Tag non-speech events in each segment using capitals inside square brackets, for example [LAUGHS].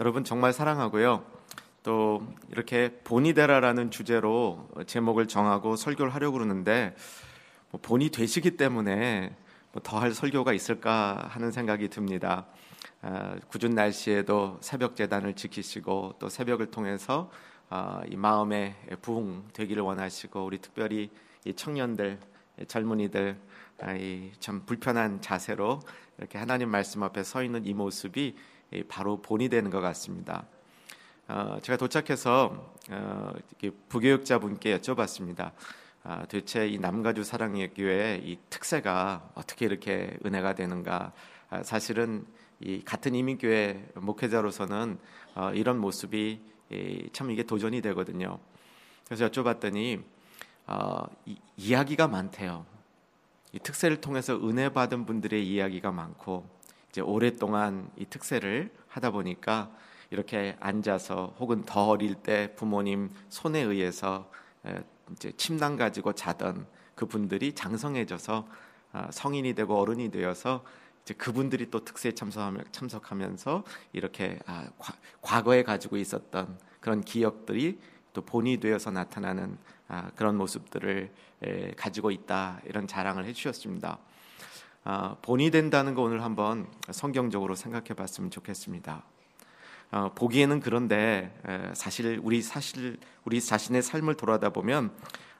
여러분 정말 사랑하고요. 또 이렇게 본이 되라라는 주제로 제목을 정하고 설교를 하려고 그러는데 뭐 본이 되시기 때문에 뭐 더할 설교가 있을까 하는 생각이 듭니다. 아, 굳은 날씨에도 새벽 재단을 지키시고 또 새벽을 통해서 아, 이 마음의 부흥 되기를 원하시고 우리 특별히 이 청년들, 젊은이들 아, 참 불편한 자세로 이렇게 하나님 말씀 앞에 서 있는 이 모습이 바로 본이 되는 것 같습니다. 어, 제가 도착해서 어, 부교육자분께 여쭤봤습니다. 아, 도대체 이 남가주 사랑의 교회 이 특세가 어떻게 이렇게 은혜가 되는가? 아, 사실은 이 같은 이민교회 목회자로서는 어, 이런 모습이 참 이게 도전이 되거든요. 그래서 여쭤봤더니 어, 이, 이야기가 많대요. 이 특세를 통해서 은혜 받은 분들의 이야기가 많고 이제 오랫동안 이 특세를 하다 보니까 이렇게 앉아서 혹은 더 어릴 때 부모님 손에 의해서 이제 침낭 가지고 자던 그분들이 장성해져서 아, 성인이 되고 어른이 되어서 이제 그분들이 또 특세에 참석하면서 이렇게 아, 과거에 가지고 있었던 그런 기억들이 또 본이 되어서 나타나는 아, 그런 모습들을 가지고 있다 이런 자랑을 해주셨습니다. 본이 된다는 거 오늘 한번 성경적으로 생각해 봤으면 좋겠습니다. 어, 보기에는 그런데 사실 우리 사실 우리 자신의 삶을 돌아다 보면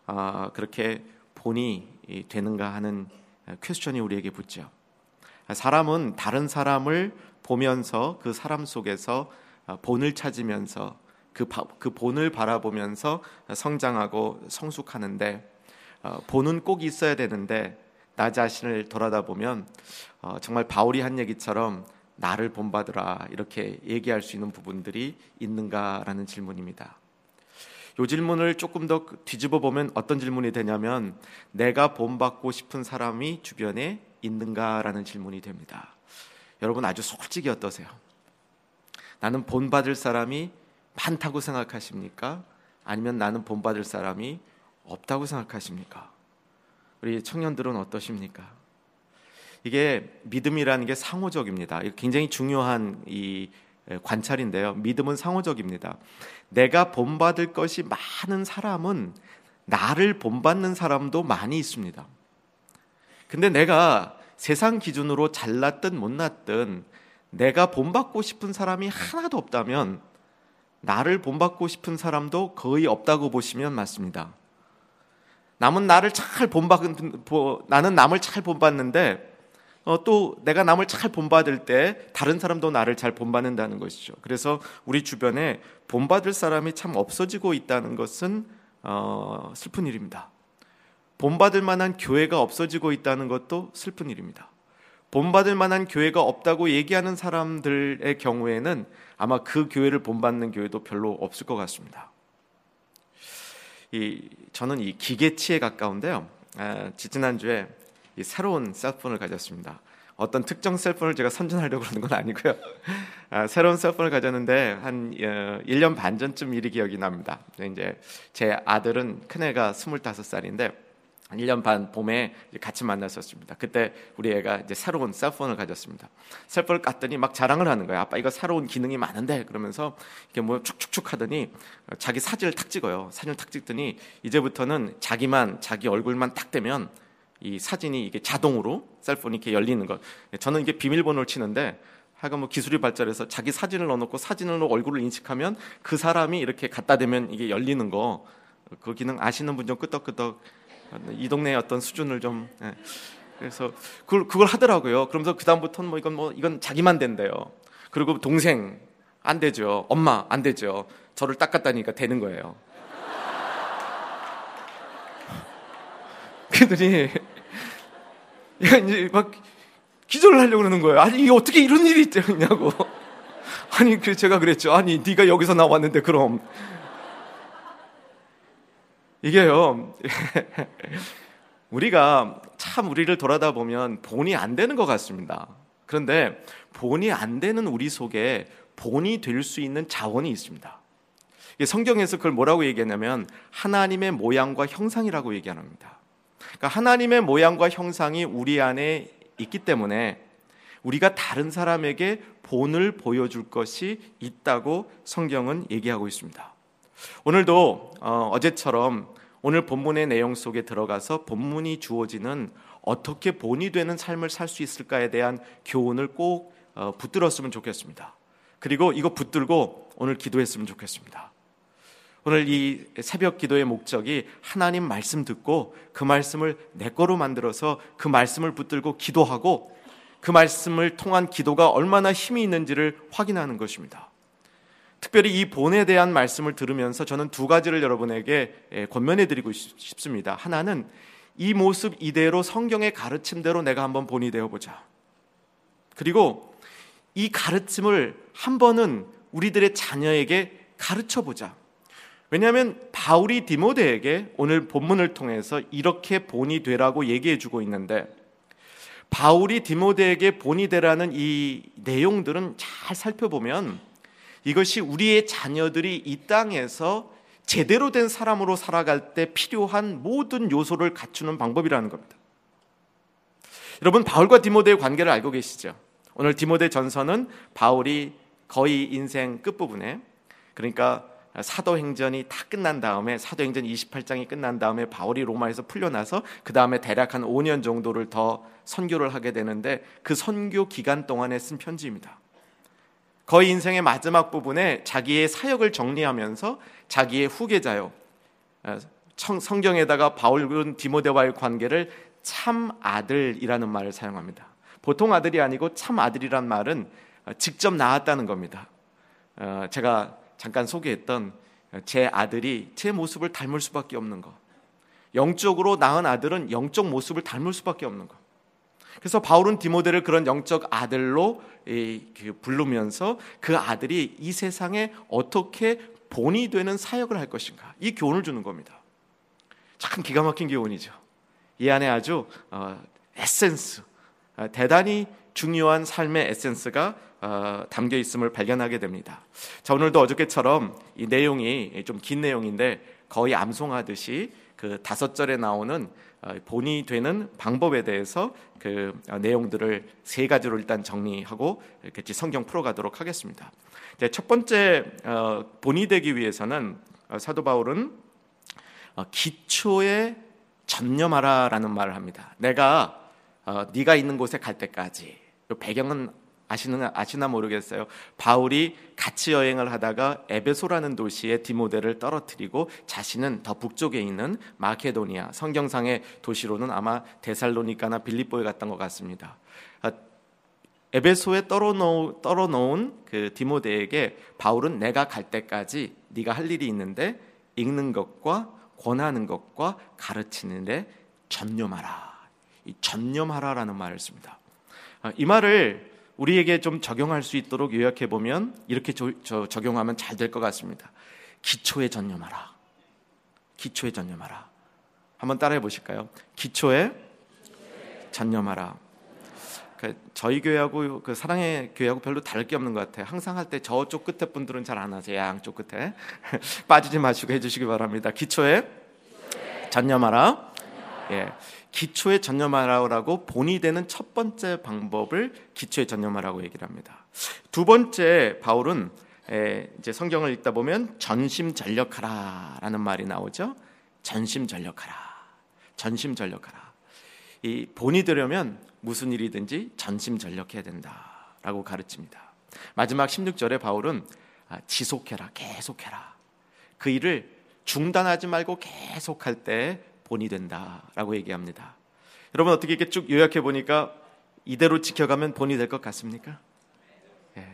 어, 그렇게 본이 되는가 하는 퀘스천이 우리에게 붙죠. 사람은 다른 사람을 보면서 그 사람 속에서 어, 본을 찾으면서 그, 그 본을 바라보면서 성장하고 성숙하는데 어, 본은 꼭 있어야 되는데 나 자신을 돌아다 보면 어, 정말 바울이 한 얘기처럼 나를 본받으라 이렇게 얘기할 수 있는 부분들이 있는가라는 질문입니다. 이 질문을 조금 더 뒤집어 보면 어떤 질문이 되냐면 내가 본받고 싶은 사람이 주변에 있는가라는 질문이 됩니다. 여러분 아주 솔직히 어떠세요? 나는 본받을 사람이 많다고 생각하십니까? 아니면 나는 본받을 사람이 없다고 생각하십니까? 우리 청년들은 어떠십니까? 이게 믿음이라는 게 상호적입니다. 굉장히 중요한 이 관찰인데요. 믿음은 상호적입니다. 내가 본받을 것이 많은 사람은 나를 본받는 사람도 많이 있습니다. 근데 내가 세상 기준으로 잘났든 못났든 내가 본받고 싶은 사람이 하나도 없다면 나를 본받고 싶은 사람도 거의 없다고 보시면 맞습니다. 남은 나를 잘 본받은 나는 남을 잘 본받는데 어, 또 내가 남을 잘 본받을 때 다른 사람도 나를 잘 본받는다는 것이죠. 그래서 우리 주변에 본받을 사람이 참 없어지고 있다는 것은 어, 슬픈 일입니다. 본받을 만한 교회가 없어지고 있다는 것도 슬픈 일입니다. 본받을 만한 교회가 없다고 얘기하는 사람들의 경우에는 아마 그 교회를 본받는 교회도 별로 없을 것 같습니다. 이, 저는 이 기계치에 가까운데요. 아, 지지난주에 이 새로운 셀폰을 가졌습니다. 어떤 특정 셀폰을 제가 선전하려고 그러는 건 아니고요. 아, 새로운 셀폰을 가졌는데 한 어, 1년 반 전쯤 일이 기억이 납니다. 이제 제 아들은 큰애가 25살인데 1년 반 봄에 같이 만났었습니다. 그때 우리 애가 이제 새로운 셀폰을 가졌습니다. 셀폰을 깠더니 막 자랑을 하는 거예요. 아빠 이거 새로운 기능이 많은데 그러면서 이렇게 뭐 축축축 하더니 자기 사진을 탁 찍어요. 사진을 탁 찍더니 이제부터는 자기만 자기 얼굴만 딱 대면 이 사진이 이게 자동으로 셀폰이 이렇게 열리는 것. 저는 이게 비밀번호를 치는데 하여간 뭐 기술이 발달해서 자기 사진을 넣어놓고 사진으로 얼굴을 인식하면 그 사람이 이렇게 갖다 대면 이게 열리는 거. 그 기능 아시는 분 좀 끄덕끄덕 이 동네의 어떤 수준을 좀 예. 그래서 그걸 그걸 하더라고요. 그러면서 그 다음부터는 뭐 이건 뭐 이건 자기만 된대요. 그리고 동생 안 되죠. 엄마 안 되죠. 저를 닦았다니까 되는 거예요. [LAUGHS] 그들이 이제 막 기절을 하려고 그러는 거예요. 아니 이게 어떻게 이런 일이 있냐고. [LAUGHS] 아니 그 제가 그랬죠. 아니 네가 여기서 나왔는데 그럼 이게요. [LAUGHS] 우리가 참 우리를 돌아다 보면 본이 안 되는 것 같습니다. 그런데 본이 안 되는 우리 속에 본이 될 수 있는 자원이 있습니다. 성경에서 그걸 뭐라고 얘기하냐면 하나님의 모양과 형상이라고 얘기합니다. 그러니까 하나님의 모양과 형상이 우리 안에 있기 때문에 우리가 다른 사람에게 본을 보여줄 것이 있다고 성경은 얘기하고 있습니다. 오늘도 어, 어제처럼 오늘 본문의 내용 속에 들어가서 본문이 주어지는 어떻게 본이 되는 삶을 살 수 있을까에 대한 교훈을 꼭 어, 붙들었으면 좋겠습니다. 그리고 이거 붙들고 오늘 기도했으면 좋겠습니다. 오늘 이 새벽 기도의 목적이 하나님 말씀 듣고 그 말씀을 내 거로 만들어서 그 말씀을 붙들고 기도하고 그 말씀을 통한 기도가 얼마나 힘이 있는지를 확인하는 것입니다. 특별히 이 본에 대한 말씀을 들으면서 저는 두 가지를 여러분에게 예, 권면해 드리고 싶습니다. 하나는 이 모습 이대로 성경의 가르침대로 내가 한번 본이 되어 보자. 그리고 이 가르침을 한 번은 우리들의 자녀에게 가르쳐 보자. 왜냐하면 바울이 디모데에게 오늘 본문을 통해서 이렇게 본이 되라고 얘기해 주고 있는데 바울이 디모데에게 본이 되라는 이 내용들은 잘 살펴보면 이것이 우리의 자녀들이 이 땅에서 제대로 된 사람으로 살아갈 때 필요한 모든 요소를 갖추는 방법이라는 겁니다. 여러분 바울과 디모데의 관계를 알고 계시죠? 오늘 디모데 전서는 바울이 거의 인생 끝부분에 그러니까 사도행전이 다 끝난 다음에 사도행전 28장이 끝난 다음에 바울이 로마에서 풀려나서 그 다음에 대략 한 5년 정도를 더 선교를 하게 되는데 그 선교 기간 동안에 쓴 편지입니다. 거의 인생의 마지막 부분에 자기의 사역을 정리하면서 자기의 후계자요. 성경에다가 바울은 디모데와의 관계를 참 아들이라는 말을 사용합니다. 보통 아들이 아니고 참 아들이란 말은 직접 낳았다는 겁니다. 어, 제가 잠깐 소개했던 제 아들이 제 모습을 닮을 수밖에 없는 것. 영적으로 낳은 아들은 영적 모습을 닮을 수밖에 없는 것. 그래서 바울은 디모데를 그런 영적 아들로 그 부르면서 그 아들이 이 세상에 어떻게 본이 되는 사역을 할 것인가 이 교훈을 주는 겁니다. 참 기가 막힌 교훈이죠. 이 안에 아주 어, 에센스, 어, 대단히 중요한 삶의 에센스가 어, 담겨 있음을 발견하게 됩니다. 자, 오늘도 어저께처럼 이 내용이 좀 긴 내용인데 거의 암송하듯이 그 다섯 절에 나오는 어, 본이 되는 방법에 대해서 그 어, 내용들을 세 가지로 일단 정리하고 이렇게 성경 풀어가도록 하겠습니다. 첫 번째 본이 되기 위해서는 사도 바울은 기초에 전념하라라는 말을 합니다. 내가 네가 있는 곳에 갈 때까지 배경은 아시는 아시나 모르겠어요. 바울이 같이 여행을 하다가 에베소라는 도시에 디모데를 떨어뜨리고 자신은 더 북쪽에 있는 마케도니아 성경상의 도시로는 아마 데살로니카나 빌립보에 갔던 것 같습니다. 아, 에베소에 떨어놓, 떨어놓은 그 디모데에게 바울은 내가 갈 때까지 네가 할 일이 있는데 읽는 것과 권하는 것과 가르치는 데 전념하라. 이 전념하라라는 말을 씁니다. 아, 이 말을 우리에게 좀 적용할 수 있도록 요약해 보면 이렇게 조, 저, 적용하면 잘 될 것 같습니다. 기초에 전념하라. 기초에 전념하라. 한번 따라해 보실까요? 기초에 전념하라. 그 저희 교회하고 그 사랑의 교회하고 별로 다를 게 없는 것 같아요. 항상 할 때 저쪽 끝에 분들은 잘 안 하세요. 양쪽 끝에 [LAUGHS] 빠지지 마시고 해주시기 바랍니다. 기초에 전념하라. 예. 기초에 전념하라고 본이 되는 첫 번째 방법을 기초에 전념하라고 얘기를 합니다. 두 번째 바울은 이제 성경을 읽다 보면 전심전력하라라는 말이 나오죠. 전심전력하라. 전심전력하라. 이 본이 되려면 무슨 일이든지 전심전력해야 된다라고 가르칩니다. 마지막 16절에 바울은 아, 지속해라, 계속해라. 그 일을 중단하지 말고 계속할 때 본이 된다라고 얘기합니다. 여러분 어떻게 이렇게 쭉 요약해 보니까 이대로 지켜가면 본이 될 것 같습니까? 예.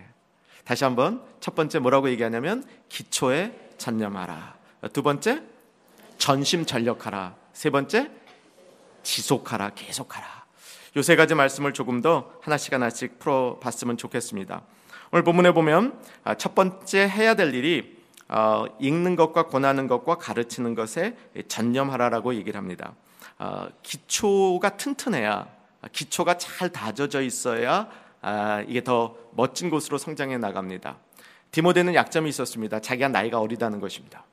다시 한번 첫 번째 뭐라고 얘기하냐면 기초에 전념하라. 두 번째 전심전력하라. 세 번째 지속하라, 계속하라. 요세 가지 말씀을 조금 더 하나씩 하나씩 풀어봤으면 좋겠습니다. 오늘 본문에 보면 아, 첫 번째 해야 될 일이 어, 읽는 것과 권하는 것과 가르치는 것에 전념하라라고 얘기를 합니다. 어, 기초가 튼튼해야 기초가 잘 다져져 있어야 아, 이게 더 멋진 곳으로 성장해 나갑니다. 디모데는 약점이 있었습니다. 자기가 나이가 어리다는 것입니다.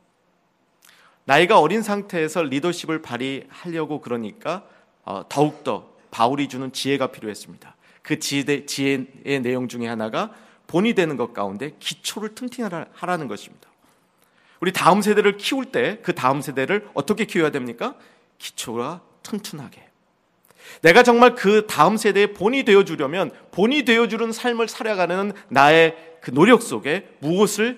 나이가 어린 상태에서 리더십을 발휘하려고 그러니까 어, 더욱더 바울이 주는 지혜가 필요했습니다. 그 지혜, 지혜의 내용 중에 하나가 본이 되는 것 가운데 기초를 튼튼히 하라는 것입니다. 우리 다음 세대를 키울 때 그 다음 세대를 어떻게 키워야 됩니까? 기초가 튼튼하게. 내가 정말 그 다음 세대의 본이 되어 주려면 본이 되어 주는 삶을 살아가는 나의 그 노력 속에 무엇을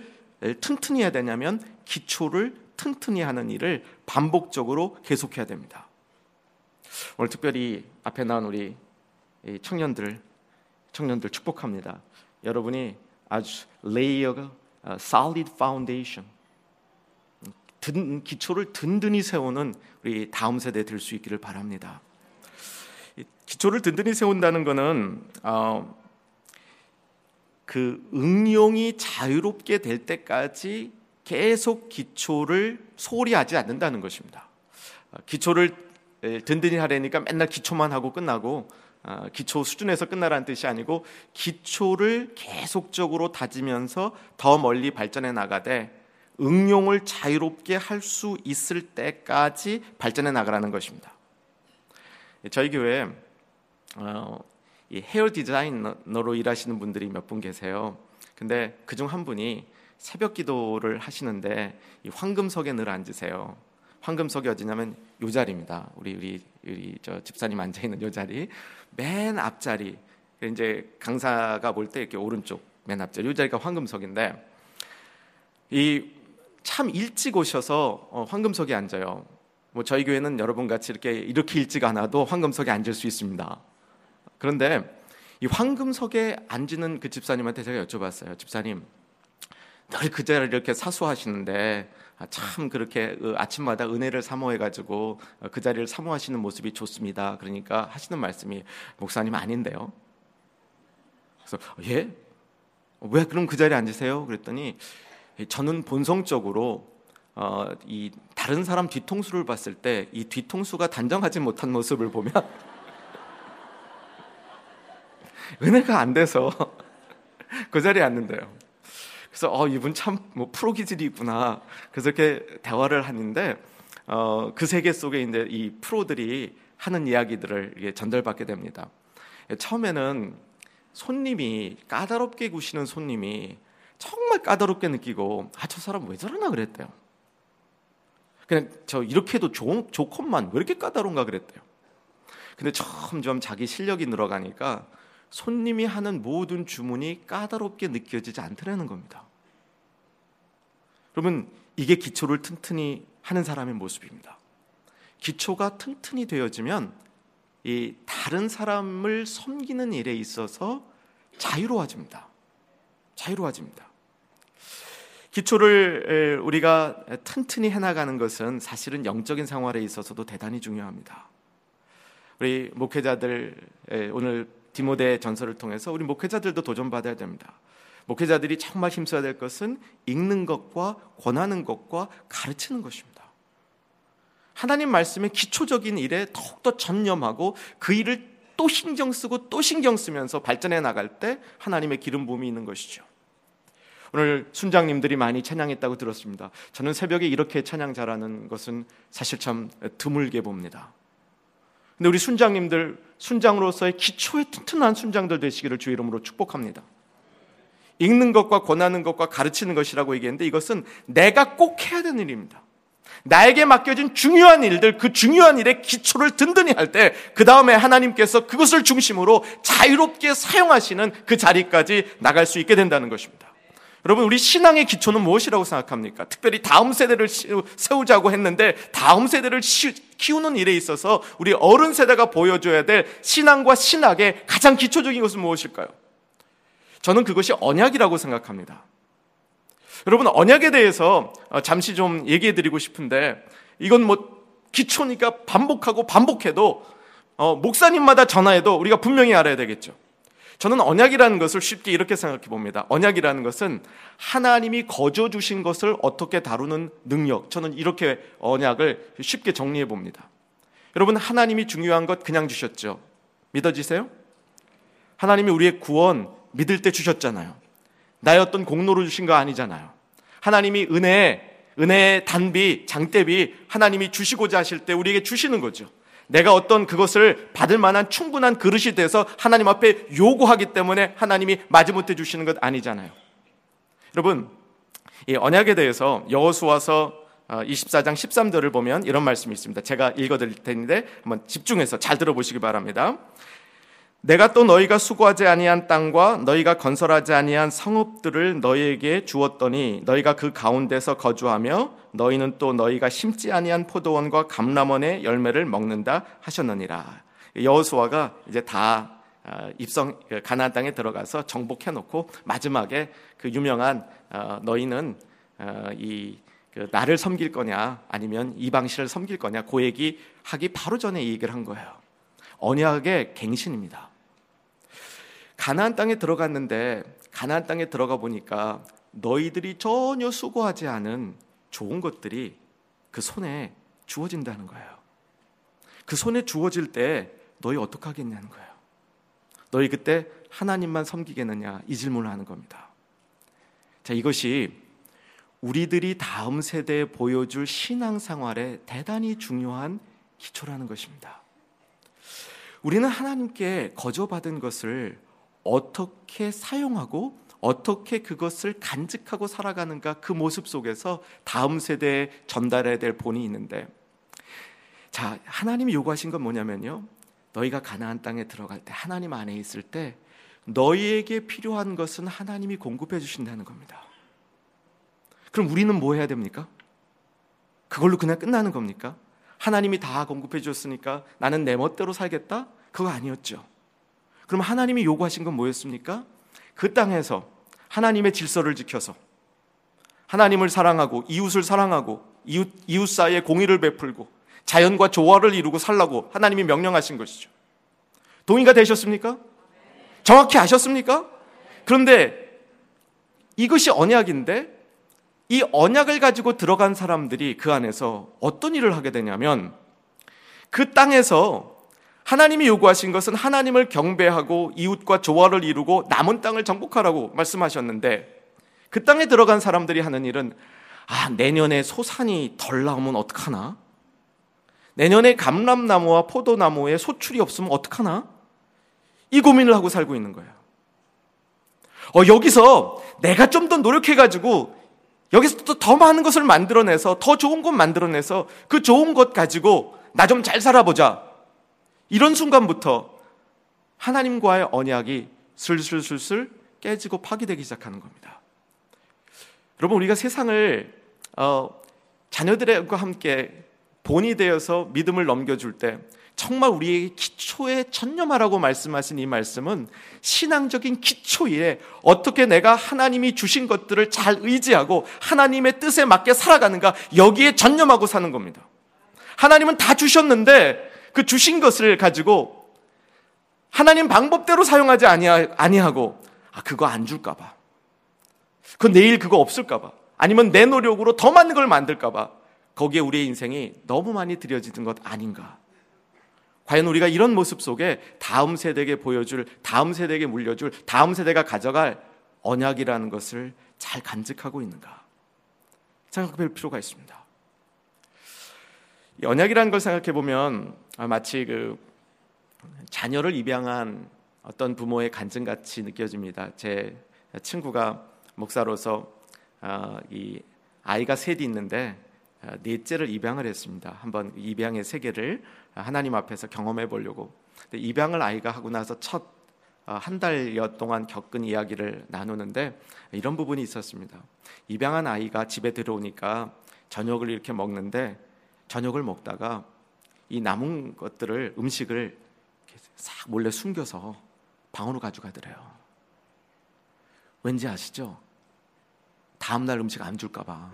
튼튼히 해야 되냐면 기초를 튼튼히 하는 일을 반복적으로 계속해야 됩니다. 오늘 특별히 앞에 나온 우리 청년들 청년들 축복합니다. 여러분이 아주 레이어가 solid foundation 든, 기초를 든든히 세우는 우리 다음 세대 될 수 있기를 바랍니다. 기초를 든든히 세운다는 것은 어, 그 응용이 자유롭게 될 때까지 계속 기초를 소홀히 하지 않는다는 것입니다. 어, 기초를 든든히 하려니까 맨날 기초만 하고 끝나고 어, 기초 수준에서 끝나라는 뜻이 아니고 기초를 계속적으로 다지면서 더 멀리 발전해 나가되 응용을 자유롭게 할 수 있을 때까지 발전해 나가라는 것입니다. 저희 교회 어, 헤어 디자이너로 일하시는 분들이 몇 분 계세요. 근데 그중 한 분이 새벽 기도를 하시는데 이 황금석에 늘 앉으세요. 황금석이 어디냐면 요 자리입니다. 우리 우리 우리 저 집사님 앉아 있는 요 자리 맨 앞자리. 이제 강사가 볼 때 이렇게 오른쪽 맨 앞자리 요 자리가 황금석인데 이 참 일찍 오셔서 어, 황금석에 앉아요. 뭐 저희 교회는 여러분 같이 이렇게 이렇게 일찍 안 와도 황금석에 앉을 수 있습니다. 그런데 이 황금석에 앉는 그 집사님한테 제가 여쭤봤어요. 집사님, 늘 그 자리를 이렇게 사수하시는데 아, 참 그렇게 그 아침마다 은혜를 사모해가지고 어, 그 자리를 사모하시는 모습이 좋습니다. 그러니까 하시는 말씀이 목사님 아닌데요. 그래서 예? 왜 그럼 그 자리에 앉으세요? 그랬더니 저는 본성적으로 어, 이 다른 사람 뒤통수를 봤을 때 이 뒤통수가 단정하지 못한 모습을 보면 [LAUGHS] 은혜가 안 돼서 [LAUGHS] 그 자리에 앉는데요. 그래서 어 이분 참 뭐 프로 기질이 있구나. 그래서 이렇게 대화를 하는데 어, 그 세계 속에 이제 이 프로들이 하는 이야기들을 전달받게 됩니다. 처음에는 손님이 까다롭게 구시는 손님이 정말 까다롭게 느끼고 아 저 사람 왜 저러나 그랬대요. 그냥 저 이렇게 해도 좋, 좋건만 왜 이렇게 까다로운가 그랬대요. 근데 점점 자기 실력이 늘어가니까 손님이 하는 모든 주문이 까다롭게 느껴지지 않더라는 겁니다. 여러분, 이게 기초를 튼튼히 하는 사람의 모습입니다. 기초가 튼튼히 되어지면 이 다른 사람을 섬기는 일에 있어서 자유로워집니다. 자유로워집니다. 기초를 우리가 튼튼히 해나가는 것은 사실은 영적인 생활에 있어서도 대단히 중요합니다. 우리 목회자들 오늘 디모데 전설을 통해서 우리 목회자들도 도전 받아야 됩니다. 목회자들이 정말 힘써야 될 것은 읽는 것과 권하는 것과 가르치는 것입니다. 하나님 말씀의 기초적인 일에 더욱더 전념하고 그 일을 또 신경 쓰고 또 신경 쓰면서 발전해 나갈 때 하나님의 기름 부음이 있는 것이죠. 오늘 순장님들이 많이 찬양했다고 들었습니다. 저는 새벽에 이렇게 찬양 잘하는 것은 사실 참 드물게 봅니다. 근데 우리 순장님들 순장으로서의 기초에 튼튼한 순장들 되시기를 주의 이름으로 축복합니다. 읽는 것과 권하는 것과 가르치는 것이라고 얘기했는데 이것은 내가 꼭 해야 되는 일입니다. 나에게 맡겨진 중요한 일들, 그 중요한 일의 기초를 든든히 할 때, 그 다음에 하나님께서 그것을 중심으로 자유롭게 사용하시는 그 자리까지 나갈 수 있게 된다는 것입니다. 여러분, 우리 신앙의 기초는 무엇이라고 생각합니까? 특별히 다음 세대를 세우자고 했는데, 다음 세대를 키우는 일에 있어서 우리 어른 세대가 보여줘야 될 신앙과 신학의 가장 기초적인 것은 무엇일까요? 저는 그것이 언약이라고 생각합니다. 여러분, 언약에 대해서 어, 잠시 좀 얘기해 드리고 싶은데, 이건 뭐 기초니까 반복하고 반복해도, 어, 목사님마다 전화해도 우리가 분명히 알아야 되겠죠. 저는 언약이라는 것을 쉽게 이렇게 생각해 봅니다. 언약이라는 것은 하나님이 거저 주신 것을 어떻게 다루는 능력. 저는 이렇게 언약을 쉽게 정리해 봅니다. 여러분, 하나님이 중요한 것 그냥 주셨죠. 믿어지세요? 하나님이 우리의 구원 믿을 때 주셨잖아요. 나의 어떤 공로로 주신 거 아니잖아요. 하나님이 은혜, 은혜의 단비, 장대비 하나님이 주시고자 하실 때 우리에게 주시는 거죠. 내가 어떤 그것을 받을 만한 충분한 그릇이 돼서 하나님 앞에 요구하기 때문에 하나님이 마지못해 주시는 것 아니잖아요. 여러분, 이 언약에 대해서 여호수아서 24장 어, 13절을 보면 이런 말씀이 있습니다. 제가 읽어 드릴 텐데 한번 집중해서 잘 들어보시기 바랍니다. 내가 또 너희가 수고하지 아니한 땅과 너희가 건설하지 아니한 성읍들을 너희에게 주었더니 너희가 그 가운데서 거주하며 너희는 또 너희가 심지 아니한 포도원과 감람원의 열매를 먹는다 하셨느니라. 여호수아가 이제 다 어, 입성 그 가나안 땅에 들어가서 정복해 놓고 마지막에 그 유명한 어, 너희는 어, 이그 나를 섬길 거냐 아니면 이방신을 섬길 거냐 그 얘기 하기 바로 전에 이 얘기를 한 거예요. 언약의 갱신입니다. 가나안 땅에 들어갔는데 가나안 땅에 들어가 보니까 너희들이 전혀 수고하지 않은 좋은 것들이 그 손에 주어진다는 거예요. 그 손에 주어질 때 너희 어떻게 하겠냐는 거예요. 너희 그때 하나님만 섬기겠느냐 이 질문을 하는 겁니다. 자, 이것이 우리들이 다음 세대에 보여줄 신앙 생활에 대단히 중요한 기초라는 것입니다. 우리는 하나님께 거저받은 것을 어떻게 사용하고 어떻게 그것을 간직하고 살아가는가 그 모습 속에서 다음 세대에 전달해야 될 본이 있는데 자 하나님이 요구하신 건 뭐냐면요 너희가 가나안 땅에 들어갈 때 하나님 안에 있을 때 너희에게 필요한 것은 하나님이 공급해 주신다는 겁니다 그럼 우리는 뭐 해야 됩니까? 그걸로 그냥 끝나는 겁니까? 하나님이 다 공급해 주었으니까 나는 내 멋대로 살겠다? 그거 아니었죠 그럼 하나님이 요구하신 건 뭐였습니까? 그 땅에서 하나님의 질서를 지켜서 하나님을 사랑하고 이웃을 사랑하고 이웃, 이웃 사이에 공의를 베풀고 자연과 조화를 이루고 살라고 하나님이 명령하신 것이죠. 동의가 되셨습니까? 정확히 아셨습니까? 그런데 이것이 언약인데 이 언약을 가지고 들어간 사람들이 그 안에서 어떤 일을 하게 되냐면 그 땅에서 하나님이 요구하신 것은 하나님을 경배하고 이웃과 조화를 이루고 남은 땅을 정복하라고 말씀하셨는데 그 땅에 들어간 사람들이 하는 일은 아, 내년에 소산이 덜 나오면 어떡하나? 내년에 감람나무와 포도나무에 소출이 없으면 어떡하나? 이 고민을 하고 살고 있는 거예요. 어, 여기서 내가 좀 더 노력해가지고 여기서 또 더 많은 것을 만들어내서 더 좋은 것 만들어내서 그 좋은 것 가지고 나 좀 잘 살아보자. 이런 순간부터 하나님과의 언약이 슬슬슬슬 깨지고 파기되기 시작하는 겁니다. 여러분 우리가 세상을 어, 자녀들과 함께 본이 되어서 믿음을 넘겨줄 때 정말 우리에게 기초에 전념하라고 말씀하신 이 말씀은 신앙적인 기초에 어떻게 내가 하나님이 주신 것들을 잘 의지하고 하나님의 뜻에 맞게 살아가는가 여기에 전념하고 사는 겁니다. 하나님은 다 주셨는데 그 주신 것을 가지고 하나님 방법대로 사용하지 아니하고 아 그거 안 줄까 봐. 그 내일 그거 없을까 봐. 아니면 내 노력으로 더 많은 걸 만들까 봐. 거기에 우리의 인생이 너무 많이 들여지는 것 아닌가. 과연 우리가 이런 모습 속에 다음 세대에게 보여줄 다음 세대에게 물려줄 다음 세대가 가져갈 언약이라는 것을 잘 간직하고 있는가? 생각해 볼 필요가 있습니다 언약이라는 걸 생각해 보면 아, 마치 그 자녀를 입양한 어떤 부모의 간증 같이 느껴집니다. 제 친구가 목사로서 아, 이 아이가 셋이 있는데 아, 넷째를 입양을 했습니다. 한번 입양의 세계를 하나님 앞에서 경험해 보려고. 입양을 아이가 하고 나서 첫 한 달여 동안 겪은 이야기를 나누는데 이런 부분이 있었습니다. 입양한 아이가 집에 들어오니까 저녁을 이렇게 먹는데 저녁을 먹다가 이 남은 것들을 음식을 싹 몰래 숨겨서 방으로 가져가더래요. 왠지 아시죠? 다음날 음식 안 줄까봐.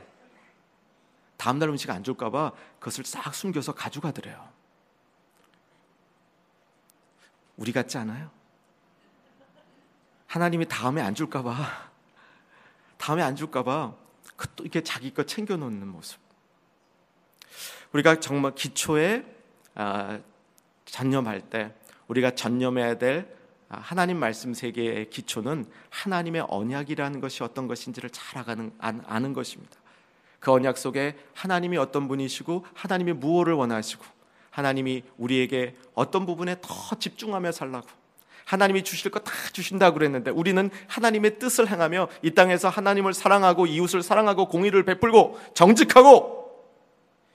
다음날 음식 안 줄까봐 그것을 싹 숨겨서 가져가더래요. 우리 같지 않아요? 하나님이 다음에 안 줄까봐, 다음에 안 줄까봐 그또 이렇게 자기 거 챙겨놓는 모습. 우리가 정말 기초에 아, 전념할 때 우리가 전념해야 될 아, 하나님 말씀 세계의 기초는 하나님의 언약이라는 것이 어떤 것인지를 잘 아는, 아는 것입니다. 그 언약 속에 하나님이 어떤 분이시고 하나님이 무엇을 원하시고 하나님이 우리에게 어떤 부분에 더 집중하며 살라고 하나님이 주실 것다 주신다고 그랬는데 우리는 하나님의 뜻을 행하며 이 땅에서 하나님을 사랑하고 이웃을 사랑하고 공의를 베풀고 정직하고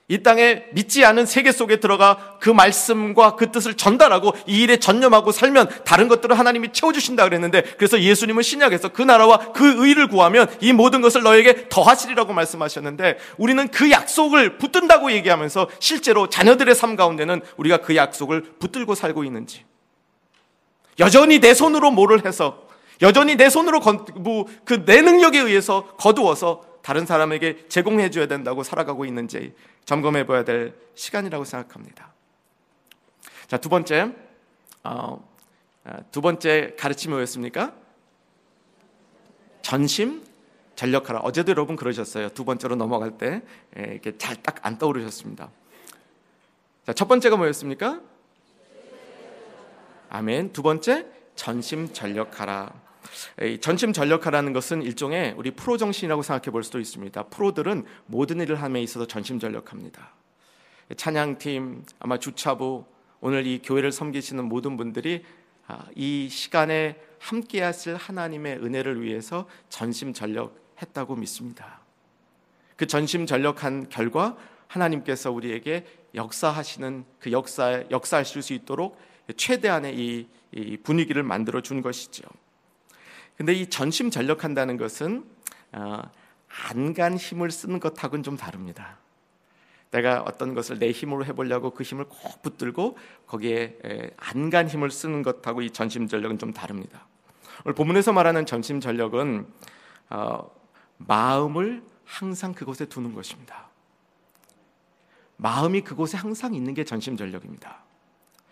이 땅에 믿지 않은 세계 속에 들어가 그 말씀과 그 뜻을 전달하고 이 일에 전념하고 살면 다른 것들을 하나님이 채워주신다 그랬는데 그래서 예수님은 신약에서 그 나라와 그 의를 구하면 이 모든 것을 너에게 더하시리라고 말씀하셨는데 우리는 그 약속을 붙든다고 얘기하면서 실제로 자녀들의 삶 가운데는 우리가 그 약속을 붙들고 살고 있는지 여전히 내 손으로 뭐를 해서 여전히 내 손으로 뭐 그 내 능력에 의해서 거두어서 다른 사람에게 제공해 줘야 된다고 살아가고 있는지 점검해 봐야 될 시간이라고 생각합니다. 자, 두 번째, 어, 아, 두 번째 가르침이 뭐였습니까? 전심 전력하라. 어제도 여러분 그러셨어요. 두 번째로 넘어갈 때 예, 이렇게 잘 딱 안 떠오르셨습니다. 자, 첫 번째가 뭐였습니까? 아멘. 두 번째, 전심 전력하라. 전심 전력하라는 것은 일종의 우리 프로 정신이라고 생각해 볼 수도 있습니다. 프로들은 모든 일을 함에 있어서 전심 전력합니다. 찬양팀, 아마 주차부, 오늘 이 교회를 섬기시는 모든 분들이 아, 이 시간에 함께 하실 하나님의 은혜를 위해서 전심 전력했다고 믿습니다. 그 전심 전력한 결과 하나님께서 우리에게 역사하시는 그 역사 역사하실 수 있도록 최대한의 이, 이 분위기를 만들어 준 것이죠. 근데 이 전심 전력한다는 것은 어, 안간 힘을 쓰는 것하고는 좀 다릅니다. 내가 어떤 것을 내 힘으로 해보려고 그 힘을 꼭 붙들고 거기에 안간 힘을 쓰는 것하고 이 전심 전력은 좀 다릅니다. 오늘 본문에서 말하는 전심 전력은 어, 마음을 항상 그곳에 두는 것입니다. 마음이 그곳에 항상 있는 게 전심 전력입니다.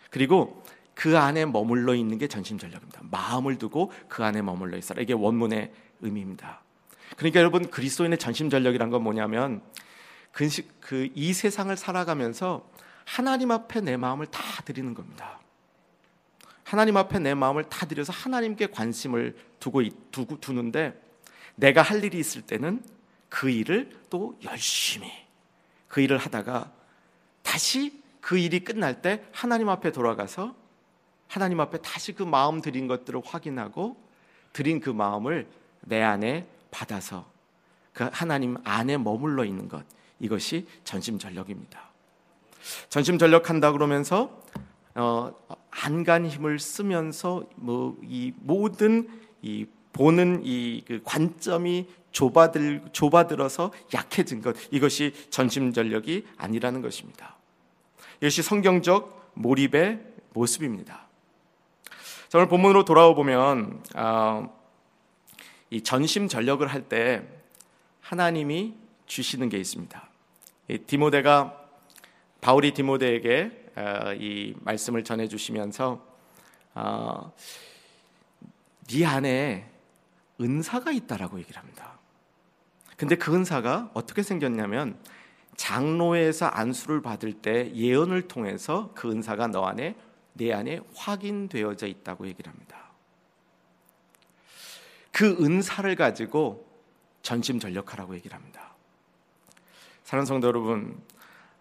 그리고 그 안에 머물러 있는 게 전심전력입니다. 마음을 두고 그 안에 머물러 있어라. 이게 원문의 의미입니다. 그러니까 여러분 그리스도인의 전심전력이란 건 뭐냐면 그 이 세상을 살아가면서 하나님 앞에 내 마음을 다 드리는 겁니다. 하나님 앞에 내 마음을 다 드려서 하나님께 관심을 두고 두고 두는데 내가 할 일이 있을 때는 그 일을 또 열심히 그 일을 하다가 다시 그 일이 끝날 때 하나님 앞에 돌아가서 하나님 앞에 다시 그 마음 드린 것들을 확인하고 드린 그 마음을 내 안에 받아서 그 하나님 안에 머물러 있는 것 이것이 전심전력입니다. 전심전력 한다 그러면서 어, 안간 힘을 쓰면서 뭐 이 모든 이 보는 이 그 관점이 좁아들 좁아들어서 약해진 것 이것이 전심전력이 아니라는 것입니다. 이것이 성경적 몰입의 모습입니다. 자, 오늘 본문으로 돌아와 보면 어, 이 전심 전력을 할 때 하나님이 주시는 게 있습니다. 이 디모데가 바울이 디모데에게 어, 이 말씀을 전해 주시면서 어, 네 안에 은사가 있다라고 얘기를 합니다. 근데 그 은사가 어떻게 생겼냐면 장로에서 안수를 받을 때 예언을 통해서 그 은사가 너 안에 내 안에 확인되어져 있다고 얘기를 합니다. 그 은사를 가지고 전심전력하라고 얘기를 합니다. 사랑하는 성도 여러분,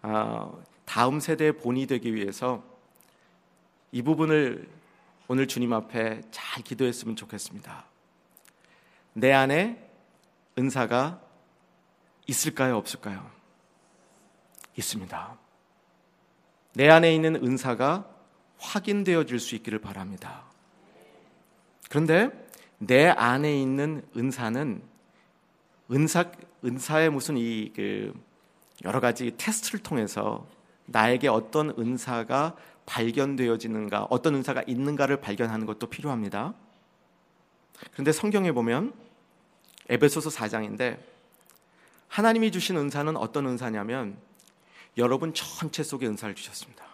아, 다음 세대의 본이 되기 위해서 이 부분을 오늘 주님 앞에 잘 기도했으면 좋겠습니다. 내 안에 은사가 있을까요, 없을까요? 있습니다. 내 안에 있는 은사가 확인되어질 수 있기를 바랍니다. 그런데 내 안에 있는 은사는 은사 은사의 무슨 이 그 여러 가지 테스트를 통해서 나에게 어떤 은사가 발견되어지는가, 어떤 은사가 있는가를 발견하는 것도 필요합니다. 그런데 성경에 보면 에베소서 4장인데 하나님이 주신 은사는 어떤 은사냐면 여러분 전체 속에 은사를 주셨습니다.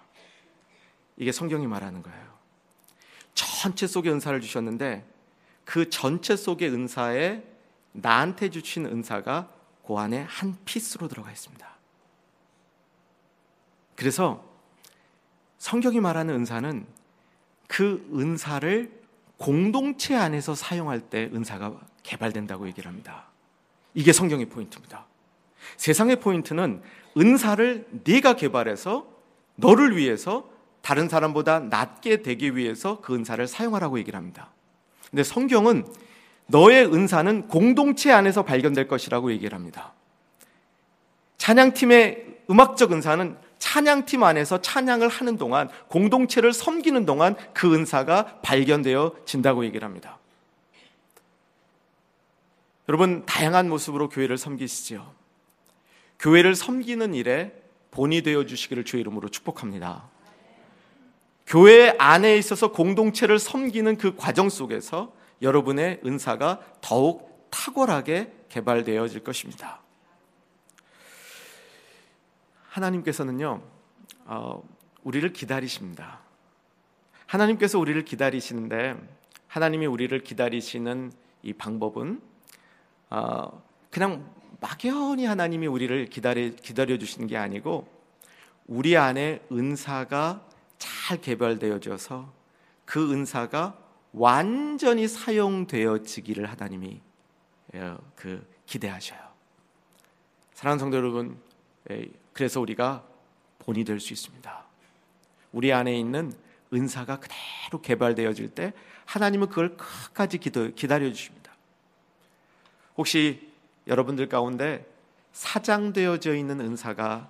이게 성경이 말하는 거예요. 전체 속에 은사를 주셨는데 그 전체 속의 은사에 나한테 주신 은사가 그 안에 한 피스로 들어가 있습니다. 그래서 성경이 말하는 은사는 그 은사를 공동체 안에서 사용할 때 은사가 개발된다고 얘기를 합니다. 이게 성경의 포인트입니다. 세상의 포인트는 은사를 네가 개발해서 너를 위해서 다른 사람보다 낫게 되기 위해서 그 은사를 사용하라고 얘기를 합니다. 근데 성경은 너의 은사는 공동체 안에서 발견될 것이라고 얘기를 합니다. 찬양팀의 음악적 은사는 찬양팀 안에서 찬양을 하는 동안 공동체를 섬기는 동안 그 은사가 발견되어 진다고 얘기를 합니다. 여러분 다양한 모습으로 교회를 섬기시지요. 교회를 섬기는 일에 본이 되어 주시기를 주의 이름으로 축복합니다. 교회 안에 있어서 공동체를 섬기는 그 과정 속에서 여러분의 은사가 더욱 탁월하게 개발되어질 것입니다. 하나님께서는요, 어, 우리를 기다리십니다. 하나님께서 우리를 기다리시는데, 하나님이 우리를 기다리시는 이 방법은, 어, 그냥 막연히 하나님이 우리를 기다려, 기다려 주시는 게 아니고, 우리 안에 은사가 잘 개발되어져서 그 은사가 완전히 사용되어지기를 하나님이 어, 그 기대하셔요. 사랑하는 성도 여러분, 그래서 우리가 본이 될 수 있습니다. 우리 안에 있는 은사가 그대로 개발되어질 때 하나님은 그걸 끝까지 기다려 주십니다. 혹시 여러분들 가운데 사장되어져 있는 은사가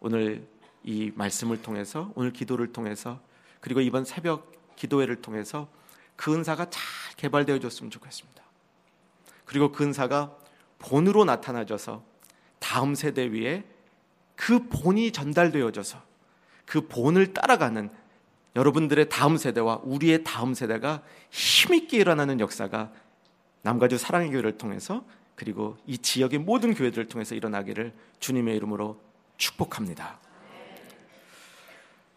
오늘 이 말씀을 통해서 오늘 기도를 통해서 그리고 이번 새벽 기도회를 통해서 그 은사가 잘 개발되어졌으면 좋겠습니다. 그리고 그 은사가 본으로 나타나져서 다음 세대 위에 그 본이 전달되어져서 그 본을 따라가는 여러분들의 다음 세대와 우리의 다음 세대가 힘있게 일어나는 역사가 남가주 사랑의 교회를 통해서 그리고 이 지역의 모든 교회들을 통해서 일어나기를 주님의 이름으로 축복합니다.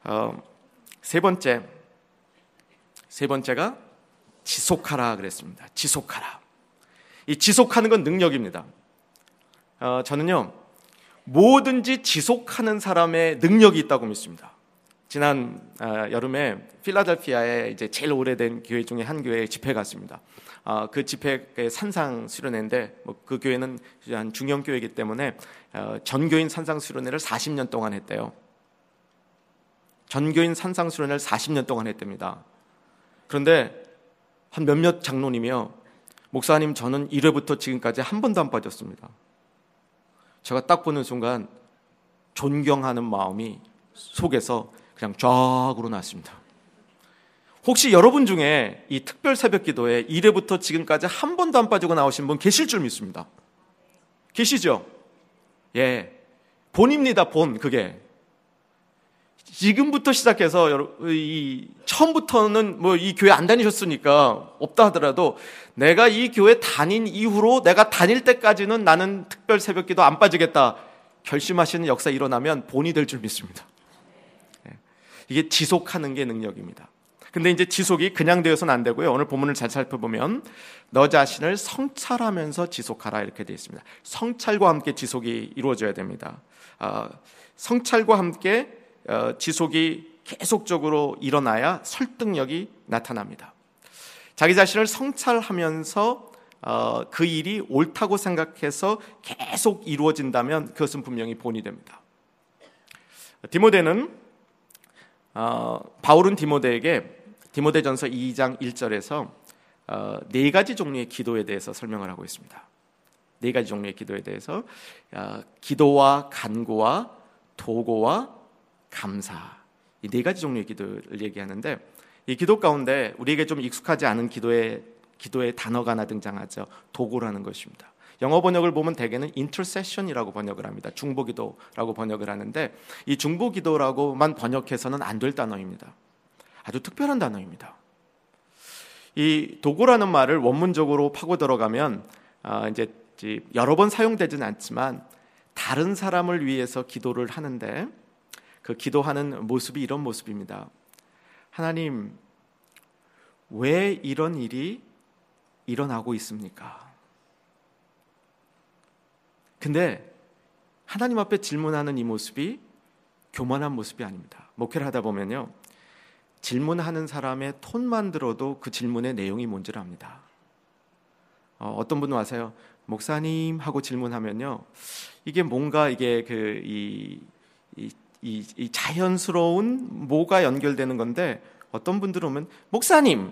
어, 세 번째, 세 번째가 지속하라 그랬습니다. 지속하라. 이 지속하는 건 능력입니다. 어, 저는요, 뭐든지 지속하는 사람의 능력이 있다고 믿습니다. 지난 어, 여름에 필라델피아에 이제 제일 오래된 교회 중에 한 교회에 집회 갔습니다. 어, 그 집회의 산상 수련회인데 뭐 그 교회는 한 중형 교회이기 때문에 어, 전교인 산상 수련회를 40년 동안 했대요. 전교인 산상 수련회를 40년 동안 했답니다. 그런데 한 몇몇 장로님이요. 목사님 저는 1회부터 지금까지 한 번도 안 빠졌습니다. 제가 딱 보는 순간 존경하는 마음이 속에서 그냥 쫙 우러났습니다. 혹시 여러분 중에 이 특별 새벽 기도에 1회부터 지금까지 한 번도 안 빠지고 나오신 분 계실 줄 믿습니다. 계시죠? 예. 본입니다, 본, 그게. 지금부터 시작해서 이 처음부터는 뭐 이 교회 안 다니셨으니까 없다 하더라도 내가 이 교회 다닌 이후로 내가 다닐 때까지는 나는 특별 새벽기도 안 빠지겠다 결심하시는 역사 일어나면 본이 될 줄 믿습니다. 예. 이게 지속하는 게 능력입니다. 근데 이제 지속이 그냥 되어서는 안 되고요. 오늘 본문을 잘 살펴보면 너 자신을 성찰하면서 지속하라 이렇게 되어 있습니다. 성찰과 함께 지속이 이루어져야 됩니다. 아, 성찰과 함께 어, 지속이 계속적으로 일어나야 설득력이 나타납니다. 자기 자신을 성찰하면서 어, 그 일이 옳다고 생각해서 계속 이루어진다면 그것은 분명히 본이 됩니다. 디모데는 어, 바울은 디모데에게 디모데전서 2장 1절에서 네 가지 종류의 기도에 대해서 설명을 하고 있습니다. 네 가지 종류의 기도에 대해서 기도와 간구와 도고와 감사 이 네 가지 종류의 기도를 얘기하는데 이 기도 가운데 우리에게 좀 익숙하지 않은 기도의 기도의 단어가 하나 등장하죠. 도구라는 것입니다. 영어 번역을 보면 대개는 intercession이라고 번역을 합니다. 중보기도라고 번역을 하는데 이 중보기도라고만 번역해서는 안 될 단어입니다. 아주 특별한 단어입니다. 이 도구라는 말을 원문적으로 파고 들어가면 아, 이제 여러 번 사용되지는 않지만 다른 사람을 위해서 기도를 하는데 그 기도하는 모습이 이런 모습입니다. 하나님, 왜 이런 일이 일어나고 있습니까? 근데 하나님 앞에 질문하는 이 모습이 교만한 모습이 아닙니다. 목회를 하다 보면요. 질문하는 사람의 톤만 들어도 그 질문의 내용이 뭔지를 압니다. 어, 떤 분은 와서요. 목사님 하고 질문하면요. 이게 뭔가 이게 그 이 이, 이 자연스러운 뭐가 연결되는 건데 어떤 분들은 오면 목사님.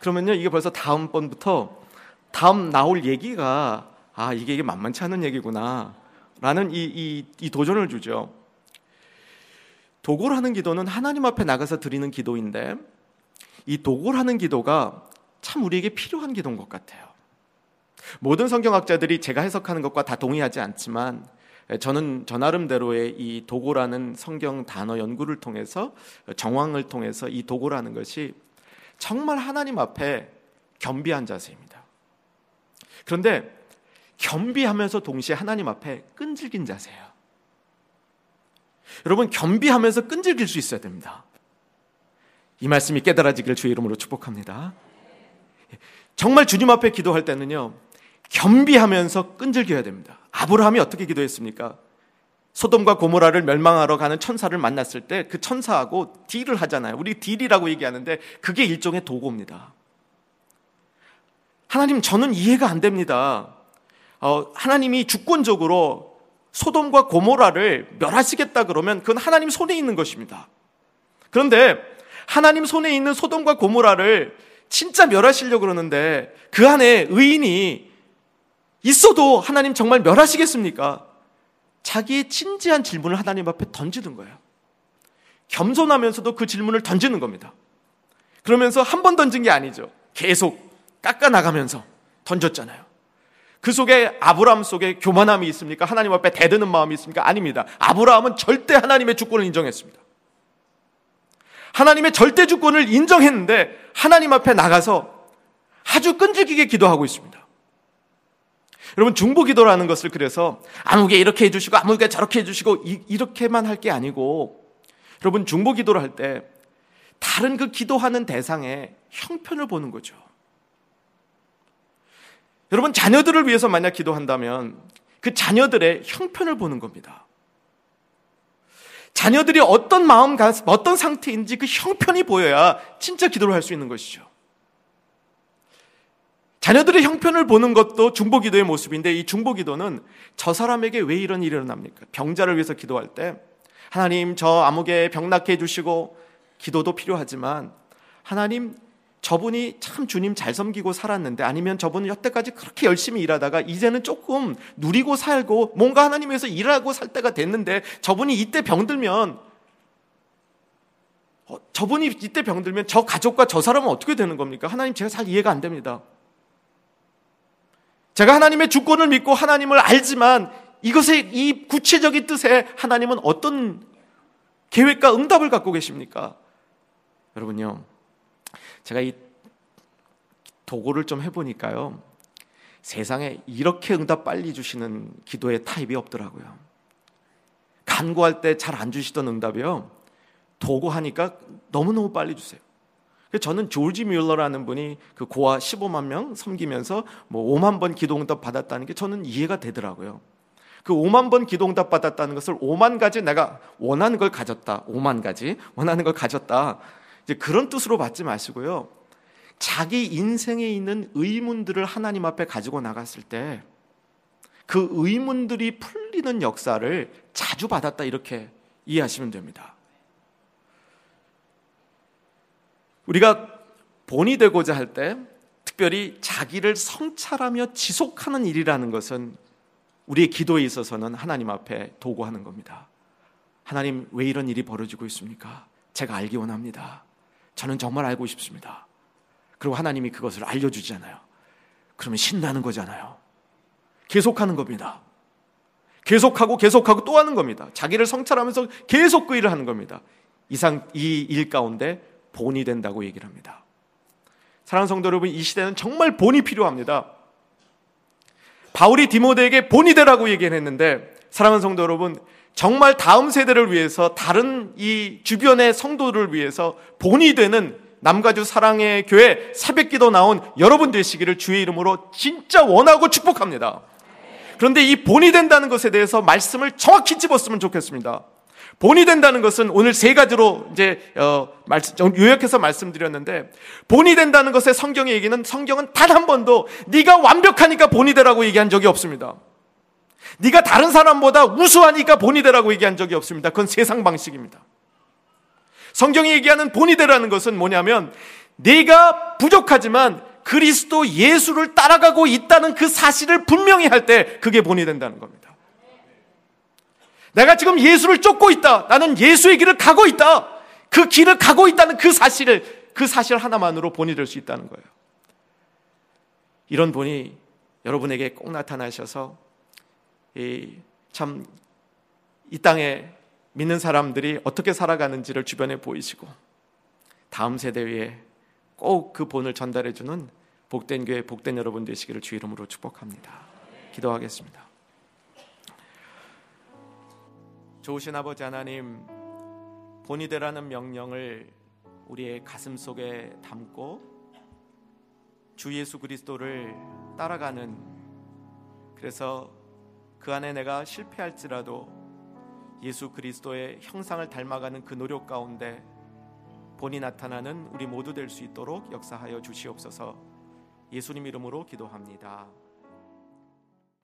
그러면요 이게 벌써 다음 번부터 다음 나올 얘기가 아 이게 이게 만만치 않은 얘기구나. 라는 이, 이, 이 도전을 주죠. 도골 하는 기도는 하나님 앞에 나가서 드리는 기도인데 이 도골 하는 기도가 참 우리에게 필요한 기도인 것 같아요. 모든 성경학자들이 제가 해석하는 것과 다 동의하지 않지만 저는 저 나름대로의 이 도고라는 성경 단어 연구를 통해서 정황을 통해서 이 도고라는 것이 정말 하나님 앞에 겸비한 자세입니다. 그런데 겸비하면서 동시에 하나님 앞에 끈질긴 자세예요. 여러분 겸비하면서 끈질길 수 있어야 됩니다. 이 말씀이 깨달아지기를 주의 이름으로 축복합니다. 정말 주님 앞에 기도할 때는요. 겸비하면서 끈질겨야 됩니다. 아브라함이 어떻게 기도했습니까? 소돔과 고모라를 멸망하러 가는 천사를 만났을 때 그 천사하고 딜을 하잖아요. 우리 딜이라고 얘기하는데 그게 일종의 도구입니다. 하나님 저는 이해가 안 됩니다. 어, 하나님이 주권적으로 소돔과 고모라를 멸하시겠다 그러면 그건 하나님 손에 있는 것입니다. 그런데 하나님 손에 있는 소돔과 고모라를 진짜 멸하시려고 그러는데 그 안에 의인이 있어도 하나님 정말 멸하시겠습니까? 자기의 진지한 질문을 하나님 앞에 던지는 거예요. 겸손하면서도 그 질문을 던지는 겁니다. 그러면서 한 번 던진 게 아니죠. 계속 깎아 나가면서 던졌잖아요. 그 속에 아브라함 속에 교만함이 있습니까? 하나님 앞에 대드는 마음이 있습니까? 아닙니다. 아브라함은 절대 하나님의 주권을 인정했습니다. 하나님의 절대 주권을 인정했는데 하나님 앞에 나가서 아주 끈질기게 기도하고 있습니다. 여러분 중보 기도라는 것을 그래서 아무게 이렇게 해주시고 아무게 저렇게 해주시고 이, 렇게만 할 게 아니고 여러분 중보 기도를 할 때 다른 그 기도하는 대상의 형편을 보는 거죠. 여러분 자녀들을 위해서 만약 기도한다면 그 자녀들의 형편을 보는 겁니다. 자녀들이 어떤 마음, 어떤 상태인지 그 형편이 보여야 진짜 기도를 할 수 있는 것이죠. 자녀들의 형편을 보는 것도 중보기도의 모습인데 이 중보기도는 저 사람에게 왜 이런 일이 일어납니까? 병자를 위해서 기도할 때 하나님 저 아무개 병 낫게 해주시고 기도도 필요하지만 하나님 저분이 참 주님 잘 섬기고 살았는데 아니면 저분은 여태까지 그렇게 열심히 일하다가 이제는 조금 누리고 살고 뭔가 하나님에서 일하고 살 때가 됐는데 저분이 이때 병들면 어, 저분이 이때 병들면 저 가족과 저 사람은 어떻게 되는 겁니까? 하나님 제가 잘 이해가 안 됩니다. 제가 하나님의 주권을 믿고 하나님을 알지만 이것의 이 구체적인 뜻에 하나님은 어떤 계획과 응답을 갖고 계십니까? 여러분요, 제가 이 도구를 좀 해보니까요, 세상에 이렇게 응답 빨리 주시는 기도의 타입이 없더라고요. 간구할 때 잘 안 주시던 응답이요, 도구 하니까 너무너무 빨리 주세요. 저는 조지 뮬러라는 분이 그 고아 15만 명 섬기면서 뭐 5만 번 기도응답 받았다는 게 저는 이해가 되더라고요. 그 5만 번 기도응답 받았다는 것을 5만 가지 내가 원하는 걸 가졌다. 5만 가지 원하는 걸 가졌다. 이제 그런 뜻으로 받지 마시고요. 자기 인생에 있는 의문들을 하나님 앞에 가지고 나갔을 때 그 의문들이 풀리는 역사를 자주 받았다 이렇게 이해하시면 됩니다. 우리가 본이 되고자 할 때 특별히 자기를 성찰하며 지속하는 일이라는 것은 우리의 기도에 있어서는 하나님 앞에 도구하는 겁니다. 하나님 왜 이런 일이 벌어지고 있습니까? 제가 알기 원합니다. 저는 정말 알고 싶습니다. 그리고 하나님이 그것을 알려주잖아요. 그러면 신나는 거잖아요. 계속하는 겁니다. 계속하고 계속하고 또 하는 겁니다. 자기를 성찰하면서 계속 그 일을 하는 겁니다. 이상 이 일 가운데 본이 된다고 얘기를 합니다. 사랑하는 성도 여러분, 이 시대는 정말 본이 필요합니다. 바울이 디모데에게 본이 되라고 얘기를 했는데, 사랑하는 성도 여러분, 정말 다음 세대를 위해서 다른 이 주변의 성도를 위해서 본이 되는 남가주 사랑의 교회 새벽기도 나온 여러분 되시기를 주의 이름으로 진짜 원하고 축복합니다. 그런데 이 본이 된다는 것에 대해서 말씀을 정확히 집었으면 좋겠습니다. 본이 된다는 것은 오늘 세 가지로 이제 어, 요약해서 말씀드렸는데 본이 된다는 것의 성경의 얘기는 성경은 단 한 번도 네가 완벽하니까 본이 되라고 얘기한 적이 없습니다. 네가 다른 사람보다 우수하니까 본이 되라고 얘기한 적이 없습니다. 그건 세상 방식입니다. 성경이 얘기하는 본이 되라는 것은 뭐냐면 내가 부족하지만 그리스도 예수를 따라가고 있다는 그 사실을 분명히 할 때 그게 본이 된다는 겁니다. 내가 지금 예수를 쫓고 있다. 나는 예수의 길을 가고 있다. 그 길을 가고 있다는 그 사실을 그 사실 하나만으로 본이 될 수 있다는 거예요. 이런 본이 여러분에게 꼭 나타나셔서 참이 땅에 믿는 사람들이 어떻게 살아가는지를 주변에 보이시고 다음 세대 위에 꼭 그 본을 전달해 주는 복된 교회 복된 여러분 되시기를 주 이름으로 축복합니다. 기도하겠습니다. 좋으신 아버지 하나님 본이 되라는 명령을 우리의 가슴 속에 담고 주 예수 그리스도를 따라가는 그래서 그 안에 내가 실패할지라도 예수 그리스도의 형상을 닮아가는 그 노력 가운데 본이 나타나는 우리 모두 될 수 있도록 역사하여 주시옵소서 예수님 이름으로 기도합니다.